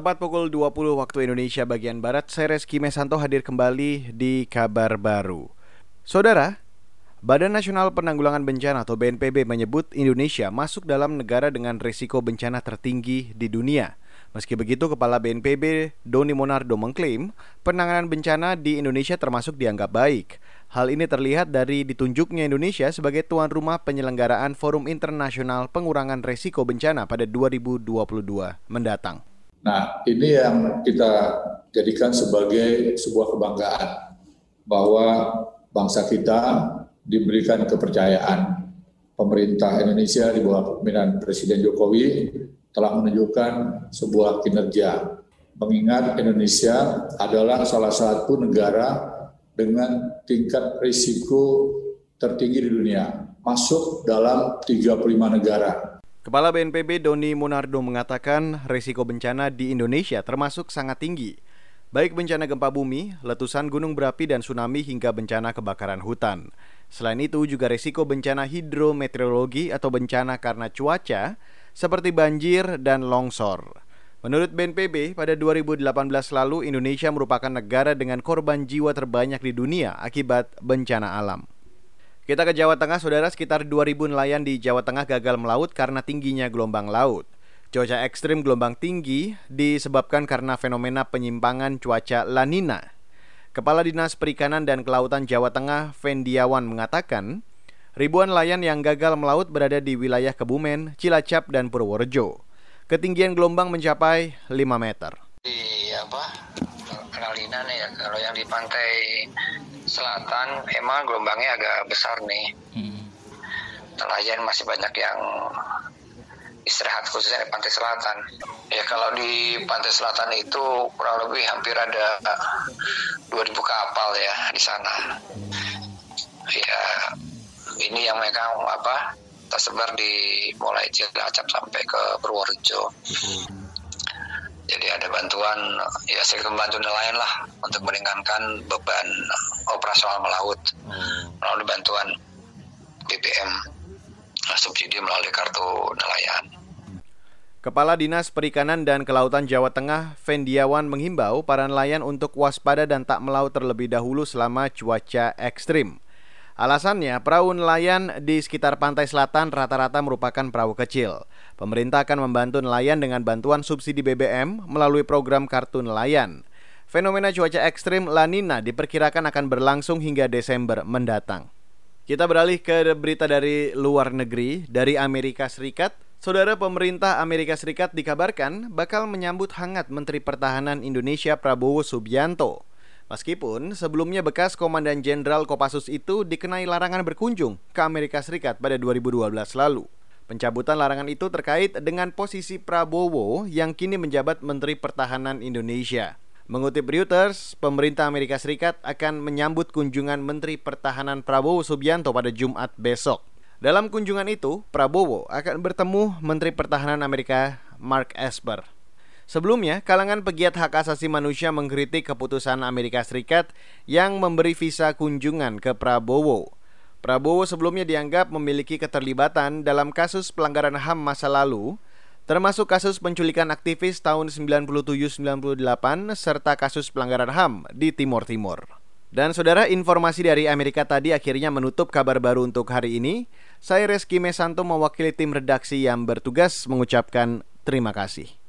Tepat pukul 20 waktu Indonesia bagian Barat, saya Reski Mesanto hadir kembali di kabar baru. Saudara, Badan Nasional Penanggulangan Bencana atau BNPB menyebut Indonesia masuk dalam negara dengan risiko bencana tertinggi di dunia. Meski begitu, Kepala BNPB Doni Monardo mengklaim penanganan bencana di Indonesia termasuk dianggap baik. Hal ini terlihat dari ditunjuknya Indonesia sebagai tuan rumah penyelenggaraan Forum Internasional Pengurangan Risiko Bencana pada 2022 mendatang. Nah, ini yang kita jadikan sebagai sebuah kebanggaan bahwa bangsa kita diberikan kepercayaan. Pemerintah Indonesia di bawah kepemimpinan Presiden Jokowi telah menunjukkan sebuah kinerja. Mengingat Indonesia adalah salah satu negara dengan tingkat risiko tertinggi di dunia, masuk dalam 35 negara Kepala BNPB Doni Munardo mengatakan risiko bencana di Indonesia termasuk sangat tinggi, baik bencana gempa bumi, letusan gunung berapi dan tsunami hingga bencana kebakaran hutan. Selain itu juga risiko bencana hidrometeorologi atau bencana karena cuaca seperti banjir dan longsor. Menurut BNPB, pada 2018 lalu Indonesia merupakan negara dengan korban jiwa terbanyak di dunia akibat bencana alam. Kita ke Jawa Tengah, saudara, sekitar 2.000 nelayan di Jawa Tengah gagal melaut karena tingginya gelombang laut. Cuaca ekstrim gelombang tinggi disebabkan karena fenomena penyimpangan cuaca La Nina. Kepala Dinas Perikanan dan Kelautan Jawa Tengah, Vendiawan, mengatakan, ribuan nelayan yang gagal melaut berada di wilayah Kebumen, Cilacap, dan Purworejo. Ketinggian gelombang mencapai 5 meter. Di apa? Nalina nih ya, kalau yang di pantai selatan emang gelombangnya agak besar nih. Hmm. Nelayan masih banyak yang istirahat khususnya di pantai selatan. Ya kalau di pantai selatan itu kurang lebih hampir ada 2000 kapal ya di sana. Ya ini yang mereka apa tersebar di mulai Cilacap sampai ke Purworejo. Hmm bantuan ya saya membantu nelayan lah untuk meringankan beban operasional melaut hmm. melalui bantuan BBM subsidi melalui kartu nelayan. Kepala Dinas Perikanan dan Kelautan Jawa Tengah, Vendiawan menghimbau para nelayan untuk waspada dan tak melaut terlebih dahulu selama cuaca ekstrim. Alasannya, perahu nelayan di sekitar pantai selatan rata-rata merupakan perahu kecil. Pemerintah akan membantu nelayan dengan bantuan subsidi BBM melalui program kartu nelayan. Fenomena cuaca ekstrim La Nina diperkirakan akan berlangsung hingga Desember mendatang. Kita beralih ke berita dari luar negeri, dari Amerika Serikat. Saudara pemerintah Amerika Serikat dikabarkan bakal menyambut hangat Menteri Pertahanan Indonesia Prabowo Subianto. Meskipun sebelumnya bekas Komandan Jenderal Kopassus itu dikenai larangan berkunjung ke Amerika Serikat pada 2012 lalu. Pencabutan larangan itu terkait dengan posisi Prabowo yang kini menjabat Menteri Pertahanan Indonesia. Mengutip Reuters, pemerintah Amerika Serikat akan menyambut kunjungan Menteri Pertahanan Prabowo Subianto pada Jumat besok. Dalam kunjungan itu, Prabowo akan bertemu Menteri Pertahanan Amerika Mark Esper. Sebelumnya, kalangan pegiat hak asasi manusia mengkritik keputusan Amerika Serikat yang memberi visa kunjungan ke Prabowo. Prabowo sebelumnya dianggap memiliki keterlibatan dalam kasus pelanggaran HAM masa lalu, termasuk kasus penculikan aktivis tahun 97-98 serta kasus pelanggaran HAM di Timur Timur. Dan saudara, informasi dari Amerika tadi akhirnya menutup kabar baru untuk hari ini. Saya Reski Mesanto mewakili tim redaksi yang bertugas mengucapkan terima kasih.